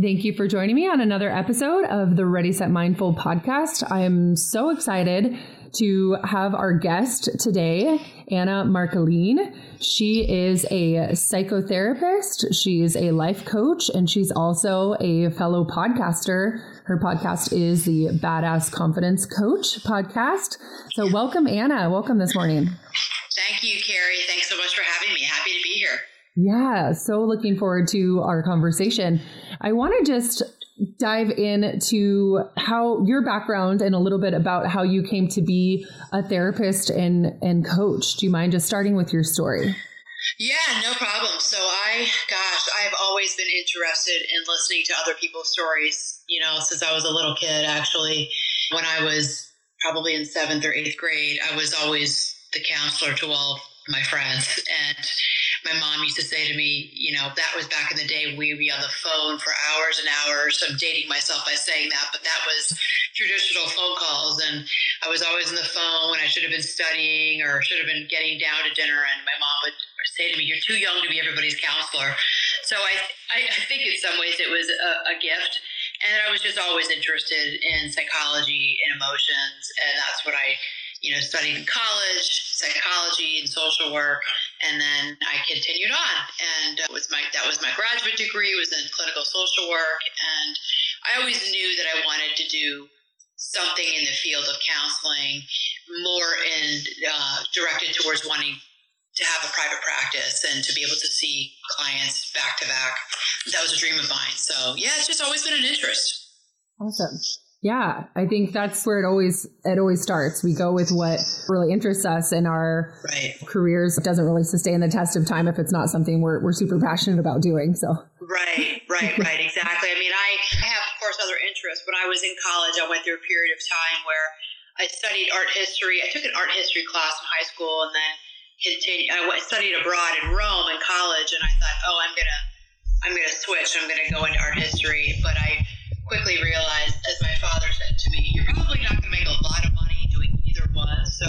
Thank you for joining me on another episode of the Ready Set Mindful podcast. I am so excited to have our guest today, Anna Markeline. She is a psychotherapist, she's a life coach, and she's also a fellow podcaster. Her podcast is the Badass Confidence Coach podcast. So, welcome, Anna. Welcome this morning. Thank you, Carrie. Thanks Yeah, so looking forward to our conversation. I want to just dive into how your background and a little bit about how you came to be a therapist and and coach. Do you mind just starting with your story? Yeah, no problem. So I gosh, I've always been interested in listening to other people's stories, you know, since I was a little kid actually. When I was probably in 7th or 8th grade, I was always the counselor to all my friends and my mom used to say to me, you know, that was back in the day we would be on the phone for hours and hours. I'm dating myself by saying that, but that was traditional phone calls. And I was always on the phone when I should have been studying or should have been getting down to dinner. And my mom would say to me, You're too young to be everybody's counselor. So I, I, I think in some ways it was a, a gift. And I was just always interested in psychology and emotions. And that's what I you know, studied in college, psychology and social work, and then I continued on. And uh, was my that was my graduate degree was in clinical social work, and I always knew that I wanted to do something in the field of counseling, more in uh, directed towards wanting to have a private practice and to be able to see clients back to back. That was a dream of mine. So yeah, it's just always been an interest. Awesome. Yeah, I think that's where it always it always starts. We go with what really interests us in our right. careers. It doesn't really sustain the test of time if it's not something we're we're super passionate about doing. So Right, right, right, exactly. I mean, I have of course other interests. When I was in college, I went through a period of time where I studied art history. I took an art history class in high school, and then continued. I studied abroad in Rome in college, and I thought, oh, I'm gonna, I'm gonna switch. I'm gonna go into art history, but I quickly realized, as my father said to me, you're probably not going to make a lot of money doing either one. So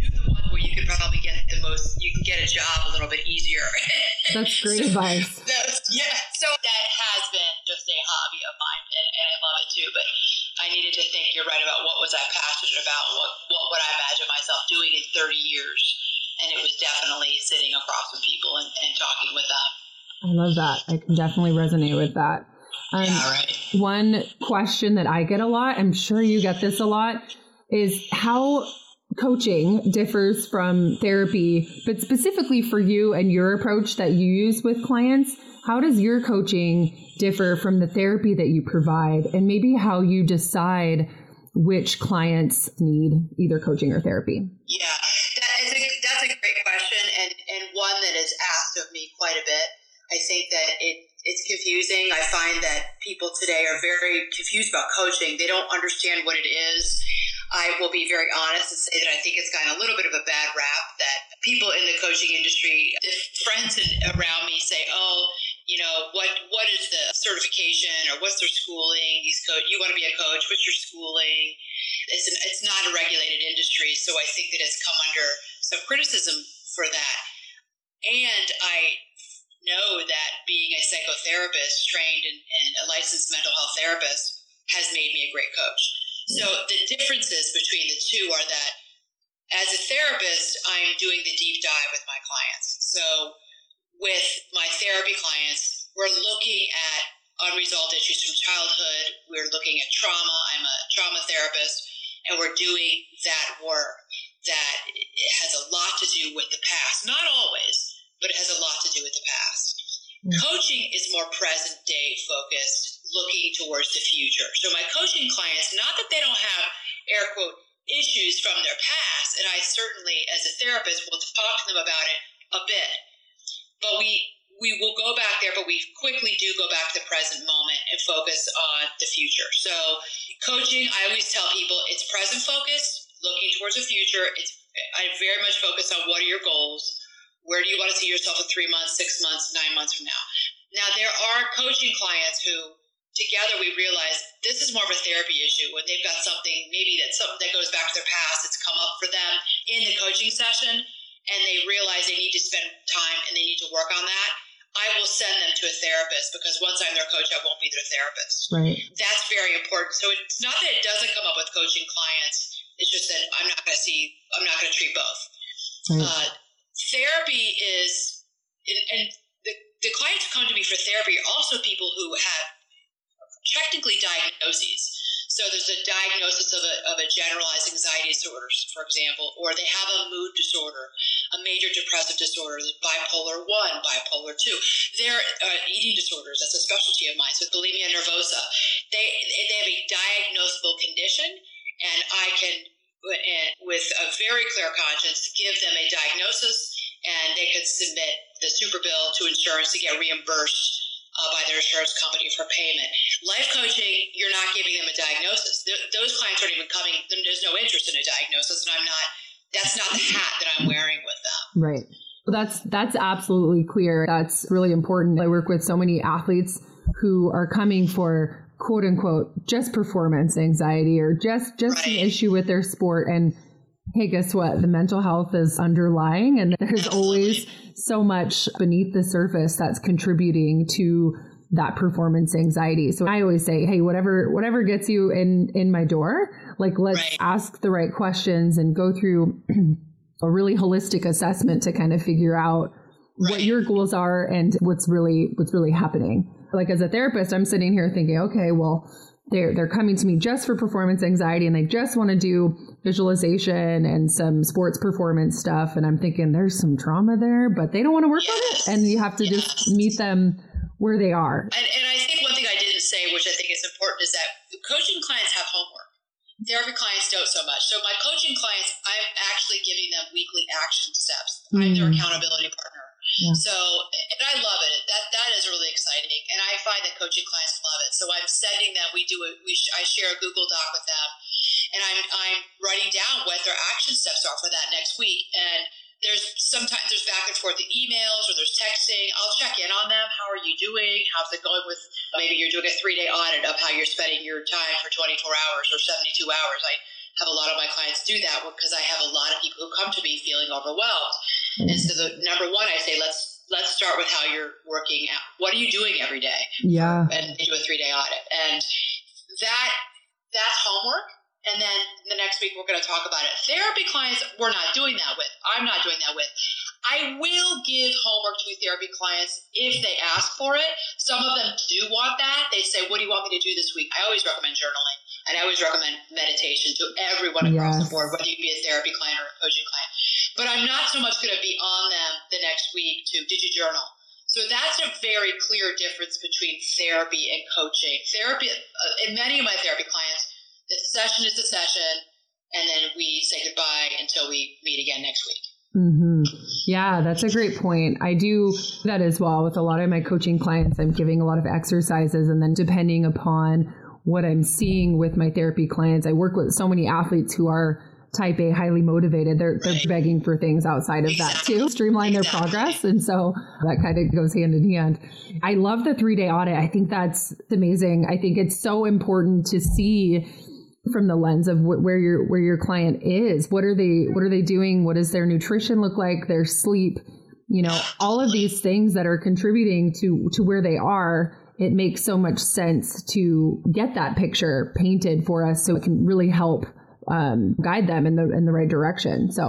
do the one where you can probably get the most, you can get a job a little bit easier. That's great advice. That's, yeah. So that has been just a hobby of mine, and, and I love it too. But I needed to think, you're right, about what was I passionate about, what, what would I imagine myself doing in 30 years. And it was definitely sitting across from people and, and talking with them. I love that. I can definitely resonate with that. Um, yeah, right. One question that I get a lot, I'm sure you get this a lot, is how coaching differs from therapy, but specifically for you and your approach that you use with clients. How does your coaching differ from the therapy that you provide, and maybe how you decide which clients need either coaching or therapy? Yeah, that is a, that's a great question, and, and one that is asked of me quite a bit. I think that it it's confusing. I find that people today are very confused about coaching. They don't understand what it is. I will be very honest and say that I think it's gotten a little bit of a bad rap that people in the coaching industry, friends around me say, "Oh, you know, what what is the certification or what's their schooling? These coach, you want to be a coach? What's your schooling?" It's an, it's not a regulated industry, so I think that it's come under some criticism for that. And I know that being a psychotherapist trained and, and a licensed mental health therapist has made me a great coach. So the differences between the two are that as a therapist, I'm doing the deep dive with my clients. So with my therapy clients, we're looking at unresolved issues from childhood. We're looking at trauma. I'm a trauma therapist, and we're doing that work that has a lot to do with the past. Not always, but it has a lot to do with the past. Mm-hmm. Coaching is more present day focused, looking towards the future. So my coaching clients, not that they don't have air quote issues from their past, and I certainly, as a therapist, will talk to them about it a bit, but we we will go back there, but we quickly do go back to the present moment and focus on the future. So coaching, I always tell people it's present focused, looking towards the future. It's I very much focus on what are your goals where do you want to see yourself in three months, six months, nine months from now? Now, there are coaching clients who together we realize this is more of a therapy issue when they've got something maybe that something that goes back to their past that's come up for them in the coaching session and they realize they need to spend time and they need to work on that I will send them to a therapist because once I'm their coach, I won't be their therapist. Right. That's very important. So it's not that it doesn't come up with coaching clients. It's just that I'm not going to see. I'm not going to treat both. Right. Uh, therapy is, and the, the clients who come to me for therapy are also people who have technically diagnoses. So there's a diagnosis of a, of a generalized anxiety disorder, for example, or they have a mood disorder, a major depressive disorder, bipolar 1, bipolar 2. They're uh, eating disorders, that's a specialty of mine, so bulimia nervosa. They, they have a diagnosable condition, and I can, with a very clear conscience, give them a diagnosis, and they could submit the super bill to insurance to get reimbursed uh, by their insurance company for payment. Life coaching, you're not giving them a diagnosis. Th- those clients aren't even coming. There's no interest in a diagnosis, and I'm not. That's not the hat that I'm wearing with them. Right. Well, that's that's absolutely clear. That's really important. I work with so many athletes who are coming for quote unquote just performance anxiety or just just right. an issue with their sport and hey, guess what? The mental health is underlying, and there's always so much beneath the surface that's contributing to that performance anxiety. So I always say, hey, whatever whatever gets you in in my door, like let's right. ask the right questions and go through a really holistic assessment to kind of figure out right. what your goals are and what's really what's really happening. Like as a therapist, I'm sitting here thinking, okay, well, they're they're coming to me just for performance anxiety and they just want to do visualization and some sports performance stuff and I'm thinking there's some trauma there but they don't want to work yes. on it and you have to yes. just meet them where they are. And, and I think one thing I didn't say which I think is important is that coaching clients have homework. Therapy clients don't so much. So my coaching clients I'm actually giving them weekly action steps. Mm. I'm their mm. accountability partner. Yeah. So, and I love it. That that is really exciting, and I find that coaching clients love it. So I'm sending them. We do. We I share a Google Doc with them, and I'm I'm writing down what their action steps are for that next week. And there's sometimes there's back and forth the emails or there's texting. I'll check in on them. How are you doing? How's it going with maybe you're doing a three day audit of how you're spending your time for 24 hours or 72 hours. I have a lot of my clients do that because I have a lot of people who come to me feeling overwhelmed. Mm-hmm. And so the number one, I say, let's let's start with how you're working out. What are you doing every day? Yeah. And do a three day audit. And that that's homework. And then the next week we're going to talk about it. Therapy clients, we're not doing that with. I'm not doing that with. I will give homework to therapy clients if they ask for it. Some of them do want that. They say, What do you want me to do this week? I always recommend journaling. And I always recommend meditation to everyone across yes. the board, whether you be a therapy client or a coaching client. But I'm not so much going to be on them the next week to, Did you journal? So that's a very clear difference between therapy and coaching. Therapy, uh, in many of my therapy clients, the session is the session, and then we say goodbye until we meet again next week. Mm-hmm. Yeah, that's a great point. I do that as well with a lot of my coaching clients. I'm giving a lot of exercises, and then depending upon what I'm seeing with my therapy clients, I work with so many athletes who are type A, highly motivated. They're they're begging for things outside of exactly. that too, streamline their progress, and so that kind of goes hand in hand. I love the three day audit. I think that's amazing. I think it's so important to see from the lens of wh- where your where your client is. What are they What are they doing? What does their nutrition look like? Their sleep. You know, all of these things that are contributing to to where they are. It makes so much sense to get that picture painted for us, so it can really help um, guide them in the in the right direction. So,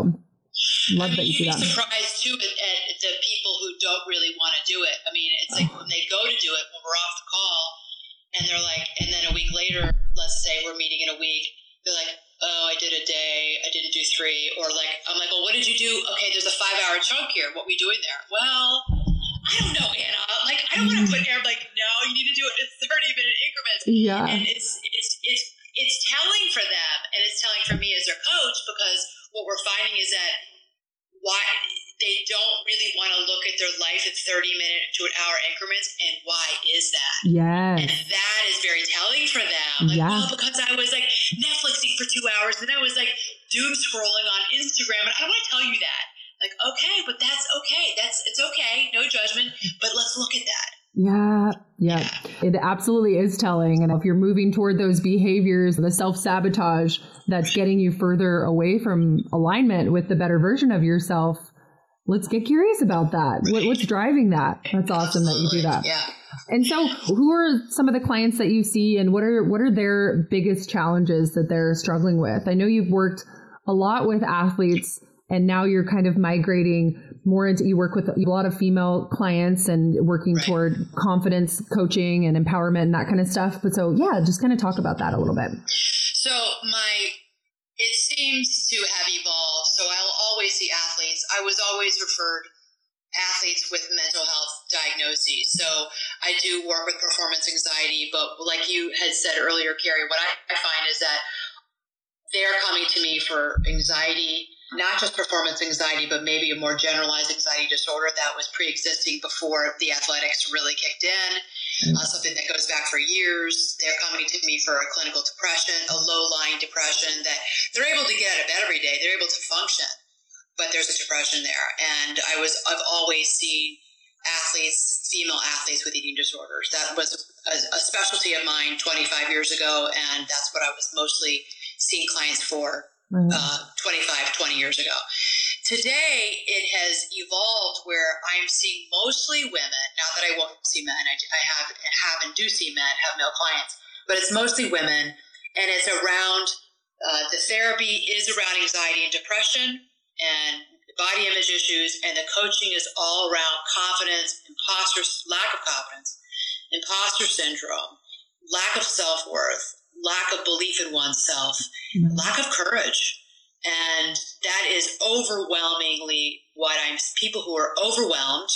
love I mean, that you do that. Surprised too at, at the people who don't really want to do it. I mean, it's like when they go to do it when we're off the call, and they're like, and then a week later let's say we're meeting in a week, they're like, oh, I did a day, I didn't do three, or like, I'm like, well, what did you do? Okay, there's a five hour chunk here. What we doing there? Well, I don't know, Anna. Don't want to mm-hmm. put air like, no, you need to do it in 30 minute increments. Yeah. And it's, it's, it's, it's telling for them and it's telling for me as their coach because what we're finding is that why they don't really want to look at their life in 30 minute to an hour increments and why is that yes and that is very telling for them like yeah. well because i was like netflixing for two hours and i was like doom scrolling on instagram and i don't want to tell you that like okay but that's okay that's it's okay no judgment but let's look at that yeah, yeah, it absolutely is telling. And if you're moving toward those behaviors, the self sabotage that's getting you further away from alignment with the better version of yourself, let's get curious about that. What, what's driving that? That's awesome that you do that. Yeah. And so, who are some of the clients that you see, and what are what are their biggest challenges that they're struggling with? I know you've worked a lot with athletes, and now you're kind of migrating more into you work with a lot of female clients and working right. toward confidence coaching and empowerment and that kind of stuff. But so, yeah, just kind of talk about that a little bit. So my it seems to have evolved. So I'll always see athletes. I was always referred athletes with mental health diagnoses. So I do work with performance anxiety, but like you had said earlier, Carrie, what I, I find is that they're coming to me for anxiety, not just performance anxiety, but maybe a more generalized anxiety disorder that was pre existing before the athletics really kicked in, mm-hmm. uh, something that goes back for years. They're coming to me for a clinical depression, a low lying depression that they're able to get out of bed every day, they're able to function but there's a depression there. And I was I've always seen athletes, female athletes with eating disorders. That was a, a, specialty of mine 25 years ago, and that's what I was mostly seeing clients for mm-hmm. uh, 25, 20 years ago. Today, it has evolved where I'm seeing mostly women. Not that I won't see men, I, I have, have and do see men, have male clients, but it's mostly women, and it's around uh, the therapy is around anxiety and depression and body image issues, and the coaching is all around confidence, imposter, lack of confidence, imposter syndrome, lack of self worth, lack of belief in oneself, mm-hmm. lack of courage. And that is overwhelmingly what I'm, people who are overwhelmed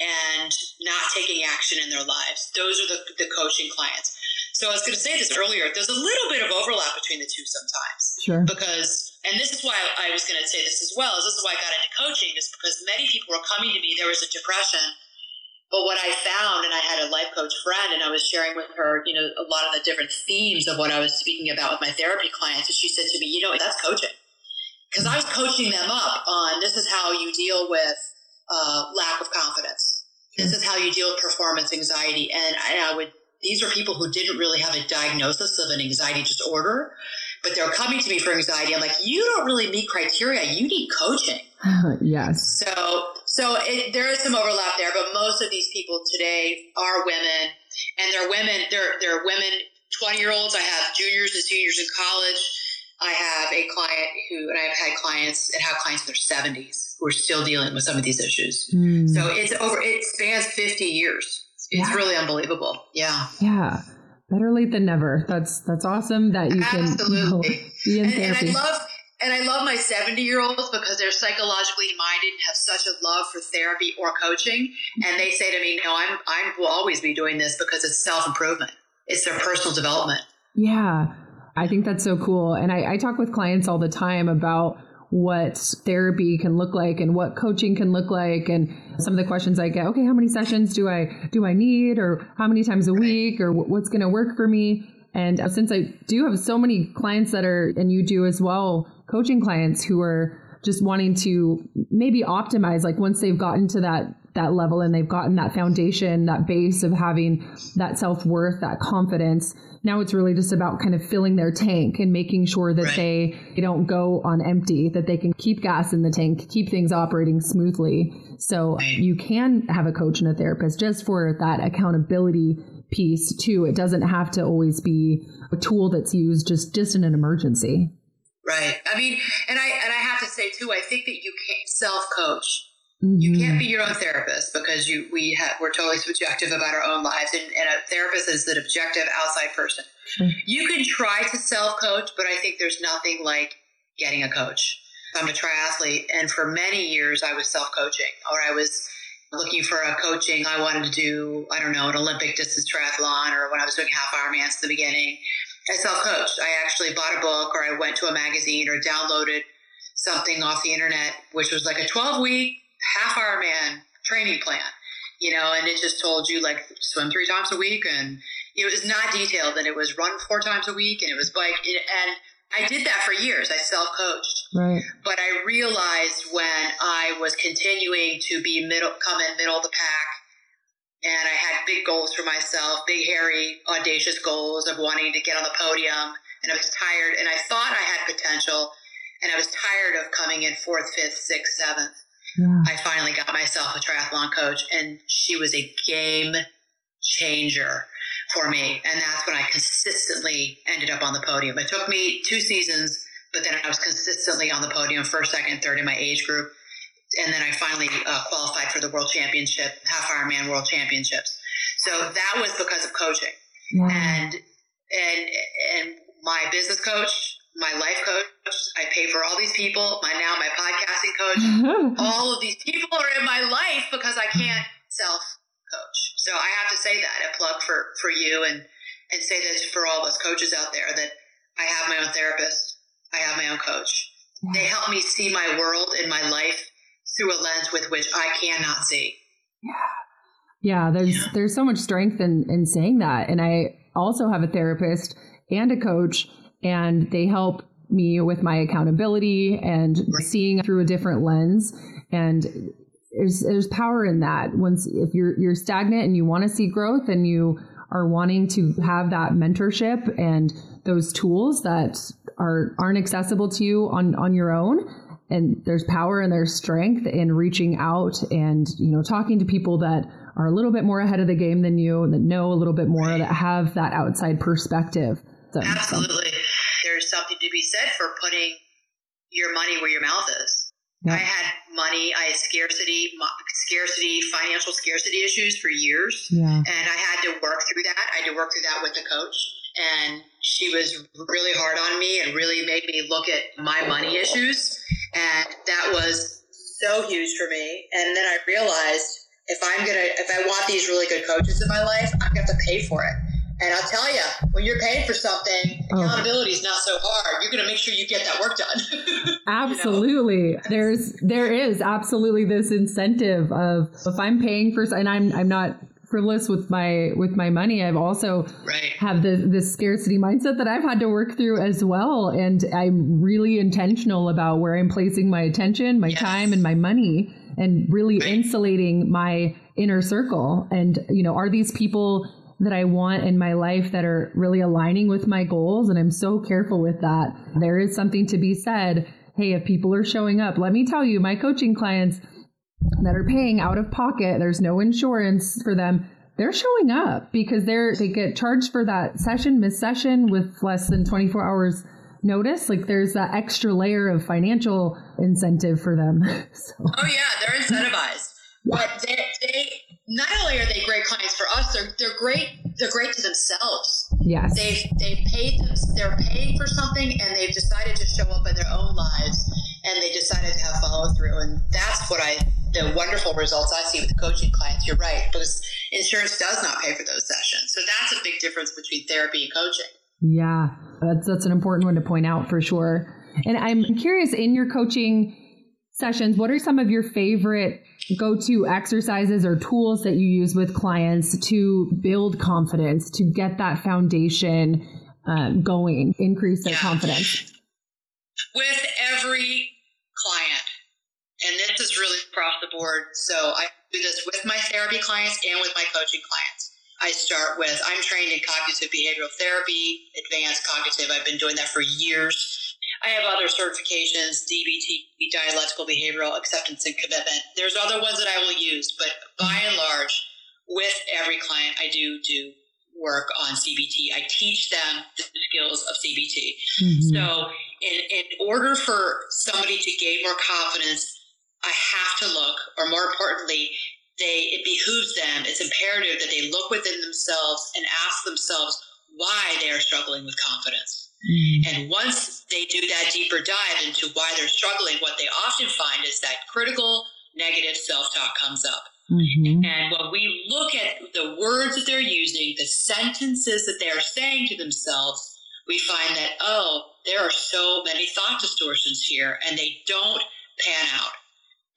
and not taking action in their lives. Those are the, the coaching clients. So I was going to say this earlier. There's a little bit of overlap between the two sometimes. Sure. Because and this is why I was going to say this as well. Is this is why I got into coaching? Is because many people were coming to me. There was a depression, but what I found, and I had a life coach friend, and I was sharing with her, you know, a lot of the different themes of what I was speaking about with my therapy clients. And she said to me, you know, that's coaching, because I was coaching them up on this is how you deal with uh, lack of confidence. This is how you deal with performance anxiety, and I, I would. These are people who didn't really have a diagnosis of an anxiety disorder, but they're coming to me for anxiety. I'm like, you don't really meet criteria. You need coaching. yes. So, so it, there is some overlap there, but most of these people today are women, and they're women. They're they're women, twenty year olds. I have juniors and seniors in college. I have a client who, and I've had clients and have clients in their seventies who are still dealing with some of these issues. Mm. So it's over. It spans fifty years. It's yeah. really unbelievable. Yeah. Yeah better late than never. That's that's awesome that you can absolutely be in and, therapy. And I love and I love my 70 year olds because they're psychologically minded and have such a love for therapy or coaching. And they say to me, no, I'm, I will always be doing this because it's self improvement. It's their personal development. Yeah. I think that's so cool. And I, I talk with clients all the time about what therapy can look like and what coaching can look like and some of the questions I get, okay, how many sessions do I do I need or how many times a week or what's going to work for me? And since I do have so many clients that are and you do as well, coaching clients who are just wanting to maybe optimize like once they've gotten to that that level and they've gotten that foundation, that base of having that self-worth, that confidence. Now it's really just about kind of filling their tank and making sure that right. they, they don't go on empty, that they can keep gas in the tank, keep things operating smoothly. So right. you can have a coach and a therapist just for that accountability piece too. It doesn't have to always be a tool that's used just just in an emergency. Right. I mean, and I and I have to say too, I think that you can't self coach Mm-hmm. You can't be your own therapist because you we have we're totally subjective about our own lives, and, and a therapist is an objective outside person. Sure. You can try to self coach, but I think there's nothing like getting a coach. I'm a triathlete, and for many years I was self coaching, or I was looking for a coaching. I wanted to do I don't know an Olympic distance triathlon, or when I was doing half Ironmans at the beginning, I self coached. I actually bought a book, or I went to a magazine, or downloaded something off the internet, which was like a 12 week half Ironman training plan, you know, and it just told you like swim three times a week and it was not detailed and it was run four times a week and it was bike and I did that for years. I self coached. Right. But I realized when I was continuing to be middle, come in middle of the pack, and I had big goals for myself, big, hairy, audacious goals of wanting to get on the podium. And I was tired, and I thought I had potential, and I was tired of coming in fourth, fifth, sixth, seventh. yeah. I finally got myself a triathlon coach, and she was a game changer for me. And that's when I consistently ended up on the podium. It took me two seasons, but then I was consistently on the podium, first, second, third in my age group. And then I finally uh, qualified for the World Championship, Half Ironman World Championships. So that was because of coaching. Wow. And and and my business coach, my life coach, I pay for all these people. My now my podcasting coach. all of these people are in my life because I can't self coach. So I have to say that a plug for for you and and say this for all of us coaches out there that I have my own therapist. I have my own coach. They help me see my world and my life through a lens with which I cannot see. Yeah. Yeah, there's yeah. there's so much strength in in saying that. And I also have a therapist and a coach and they help me with my accountability and seeing through a different lens and there's there's power in that once if you're you're stagnant and you want to see growth and you are wanting to have that mentorship and those tools that are aren't accessible to you on on your own and there's power and there's strength in reaching out and you know talking to people that are a little bit more ahead of the game than you that know a little bit more that have that outside perspective so, absolutely so. there's something to be said for putting your money where your mouth is I had money. I had scarcity, scarcity, financial scarcity issues for years, yeah. and I had to work through that. I had to work through that with a coach, and she was really hard on me and really made me look at my money issues, and that was so huge for me. And then I realized if I'm gonna, if I want these really good coaches in my life, I'm gonna have to pay for it. And I'll tell you, when you're paying for something, oh. accountability is not so hard. You're going to make sure you get that work done. absolutely. You know? There's there is absolutely this incentive of if I'm paying for and I'm I'm not frivolous with my with my money. I've also right. have the this scarcity mindset that I've had to work through as well, and I'm really intentional about where I'm placing my attention, my yes. time, and my money, and really right. insulating my inner circle. And you know, are these people that I want in my life that are really aligning with my goals. And I'm so careful with that. There is something to be said. Hey, if people are showing up, let me tell you, my coaching clients that are paying out of pocket, there's no insurance for them. They're showing up because they're they get charged for that session, miss session with less than 24 hours notice. Like there's that extra layer of financial incentive for them. so. Oh yeah, they're incentivized. But they, they not only are they great clients for us, they're they're great. They're great to themselves. Yes, they they paid them. They're paying for something, and they've decided to show up in their own lives, and they decided to have follow through, and that's what I the wonderful results I see with the coaching clients. You're right, because insurance does not pay for those sessions, so that's a big difference between therapy and coaching. Yeah, that's that's an important one to point out for sure. And I'm curious in your coaching sessions, what are some of your favorite go to exercises or tools that you use with clients to build confidence, to get that foundation um, going, increase their yeah. confidence? With every client, and this is really across the board. So I do this with my therapy clients and with my coaching clients. I start with I'm trained in cognitive behavioral therapy, advanced cognitive. I've been doing that for years. I have other certifications, DBT, dialectical behavioral acceptance and commitment. There's other ones that I will use, but by and large, with every client, I do do work on CBT. I teach them the skills of CBT. Mm-hmm. So, in, in order for somebody to gain more confidence, I have to look, or more importantly, they it behooves them. It's imperative that they look within themselves and ask themselves why they are struggling with confidence. Mm-hmm. And once they do that deeper dive into why they're struggling, what they often find is that critical negative self talk comes up. Mm-hmm. And when we look at the words that they're using, the sentences that they are saying to themselves, we find that, oh, there are so many thought distortions here and they don't pan out.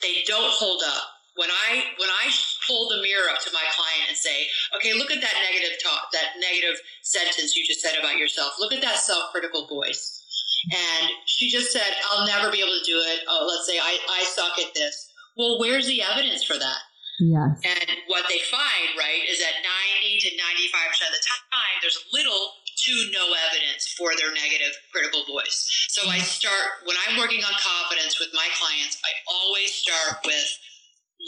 They don't hold up when I when I hold the mirror up to my client and say, okay, look at that negative talk, that negative sentence you just said about yourself. Look at that self-critical voice. And she just said, I'll never be able to do it. Oh, let's say I, I suck at this. Well, where's the evidence for that? Yes. And what they find, right, is that 90 to 95% of the time, there's little to no evidence for their negative critical voice. So I start, when I'm working on confidence with my clients, I always start with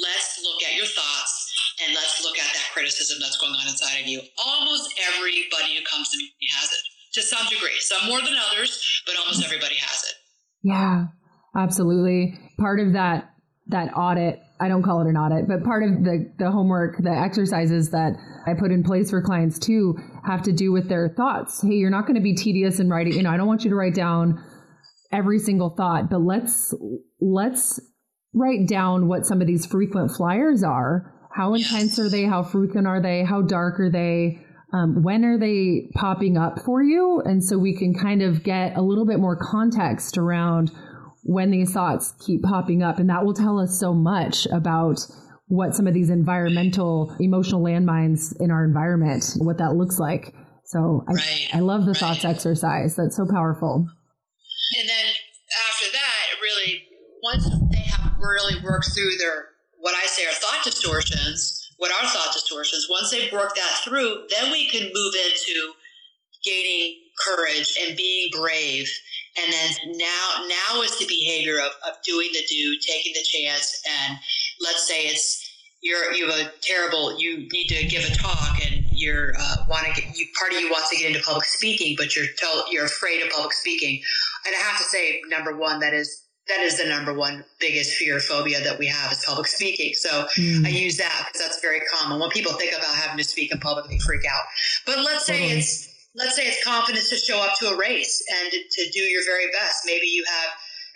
let's look at your thoughts and let's look at that criticism that's going on inside of you. Almost everybody who comes to me has it to some degree, some more than others, but almost everybody has it. Yeah, absolutely. Part of that that audit I don't call it an audit, but part of the, the homework, the exercises that I put in place for clients too have to do with their thoughts. Hey, you're not going to be tedious in writing. You know, I don't want you to write down every single thought, but let's, let's write down what some of these frequent flyers are. How intense are they? How frequent are they? How dark are they? Um, when are they popping up for you? And so we can kind of get a little bit more context around when these thoughts keep popping up. And that will tell us so much about what some of these environmental, emotional landmines in our environment, what that looks like. So I, right, I love the right. thoughts exercise. That's so powerful. And then after that, really, once they have really worked through their, what I say are thought distortions, what are thought distortions, once they've worked that through, then we can move into gaining courage and being brave and then now now is the behavior of, of doing the do taking the chance and let's say it's you're you have a terrible you need to give a talk and you're uh, want to get you part of you wants to get into public speaking but you're tell, you're afraid of public speaking and i have to say number one that is that is the number one biggest fear phobia that we have is public speaking. So mm. I use that because that's very common. When people think about having to speak in public, they freak out. But let's say mm-hmm. it's let's say it's confidence to show up to a race and to, to do your very best. Maybe you have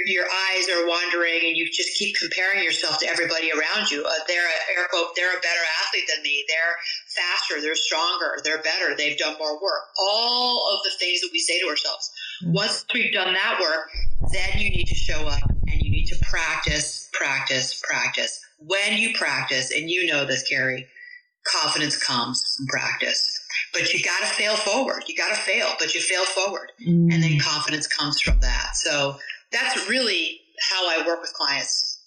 your eyes are wandering and you just keep comparing yourself to everybody around you. Uh, they're a air quote, they're a better athlete than me. They're faster. They're stronger. They're better. They've done more work. All of the things that we say to ourselves. Mm-hmm. Once we've done that work, then you need to show up and you need to practice, practice, practice. When you practice, and you know this, Carrie, confidence comes from practice but you got to fail forward. You got to fail, but you fail forward. Mm. And then mm. confidence comes from that. So that's really how I work with clients.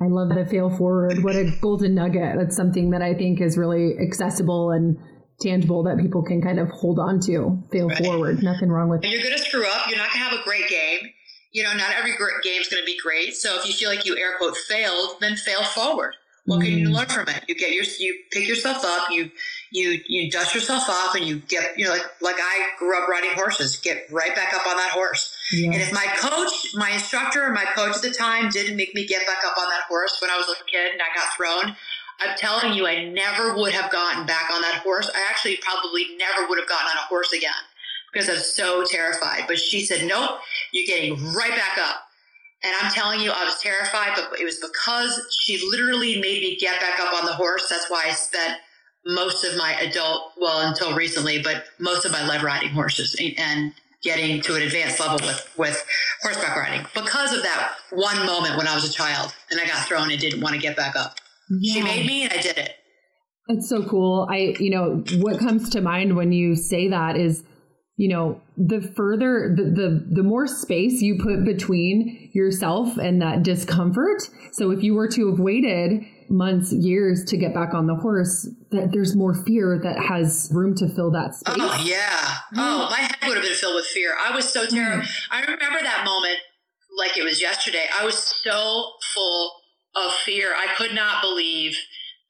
I love the fail forward. What a golden nugget. That's something that I think is really accessible and tangible that people can kind of hold on to. Fail right. forward. Nothing wrong with it. You're going to screw up. You're not going to have a great game. You know, not every game is going to be great. So if you feel like you air quote failed, then fail forward. What can you mm. learn from it? You get your, you pick yourself up, you you you dust yourself off and you get you know like like I grew up riding horses, get right back up on that horse. Yeah. And if my coach, my instructor, or my coach at the time didn't make me get back up on that horse when I was a kid and I got thrown, I'm telling you, I never would have gotten back on that horse. I actually probably never would have gotten on a horse again because I was so terrified. But she said, "Nope, you're getting right back up." And I'm telling you, I was terrified, but it was because she literally made me get back up on the horse. That's why I spent most of my adult, well, until recently, but most of my lead riding horses and getting to an advanced level with, with horseback riding because of that one moment when I was a child and I got thrown and didn't want to get back up. Yeah. She made me and I did it. It's so cool. I, you know, what comes to mind when you say that is, you know, the further, the, the, the more space you put between yourself and that discomfort. So if you were to have waited months, years to get back on the horse, that there's more fear that has room to fill that oh, space. Oh yeah. Oh, my head would have been filled with fear. I was so terrified. I remember that moment like it was yesterday. I was so full of fear. I could not believe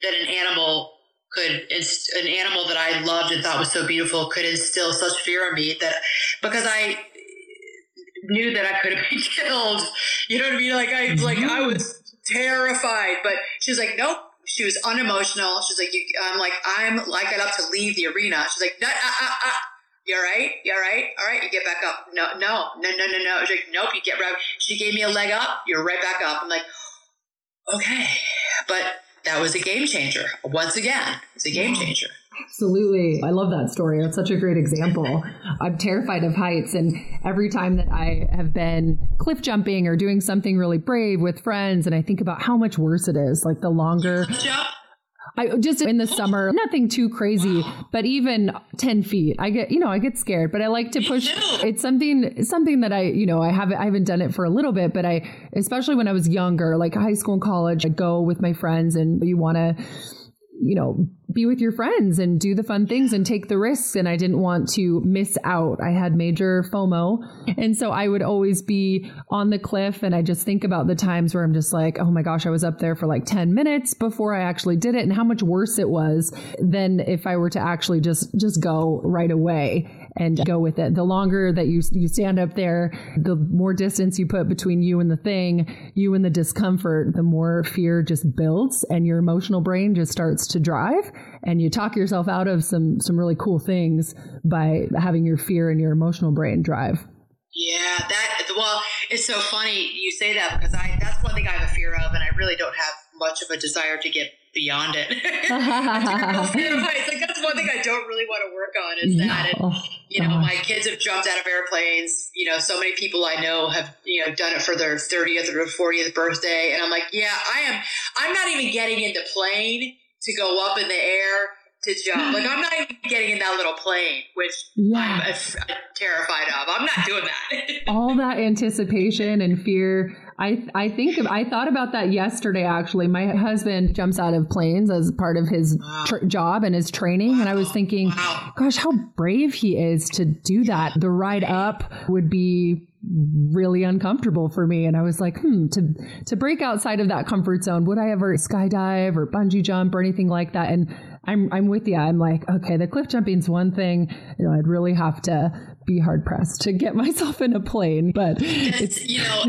that an animal could an animal that I loved and thought was so beautiful could instill such fear in me that because I knew that I could have been killed. You know what I mean? Like I like I mm-hmm. was terrified. But she was like, nope. She was unemotional. She's like, you, I'm like, I'm like, I got up to leave the arena. She's like, nah, ah, ah, ah. You all right? You all right? All right. You get back up. No, no, no, no, no, no. She's like, nope. You get right. She gave me a leg up. You're right back up. I'm like, okay. But that was a game changer. Once again, it's a game changer. Absolutely. I love that story. That's such a great example. I'm terrified of heights. And every time that I have been cliff jumping or doing something really brave with friends, and I think about how much worse it is, like the longer. I just in the summer, nothing too crazy, wow. but even 10 feet, I get, you know, I get scared, but I like to push. It's something, something that I, you know, I haven't, I haven't done it for a little bit, but I, especially when I was younger, like high school and college, I'd go with my friends and you want to, you know, be with your friends and do the fun things and take the risks. And I didn't want to miss out. I had major FOMO. And so I would always be on the cliff. And I just think about the times where I'm just like, oh my gosh, I was up there for like 10 minutes before I actually did it and how much worse it was than if I were to actually just, just go right away and go with it. The longer that you, you stand up there, the more distance you put between you and the thing, you and the discomfort, the more fear just builds and your emotional brain just starts to drive and you talk yourself out of some some really cool things by having your fear and your emotional brain drive. Yeah, that well, it's so funny you say that because I that's one thing I have a fear of, and I really don't have much of a desire to get beyond it. it's like that's one thing I don't really want to work on is that. And, oh, you know, my kids have jumped out of airplanes. You know, so many people I know have you know done it for their thirtieth or fortieth birthday, and I'm like, yeah, I am. I'm not even getting in the plane to go up in the air to jump. Like I'm not even getting in that little plane, which yeah. I'm, uh, I'm terrified of. I'm not doing that. All that anticipation and fear. I I think I thought about that yesterday. Actually, my husband jumps out of planes as part of his tr- job and his training, and I was thinking, gosh, how brave he is to do that. The ride up would be really uncomfortable for me and I was like, hmm, to to break outside of that comfort zone, would I ever skydive or bungee jump or anything like that? And I'm I'm with you. I'm like, okay, the cliff jumping's one thing. You know, I'd really have to be hard pressed to get myself in a plane. But it's, it's you know,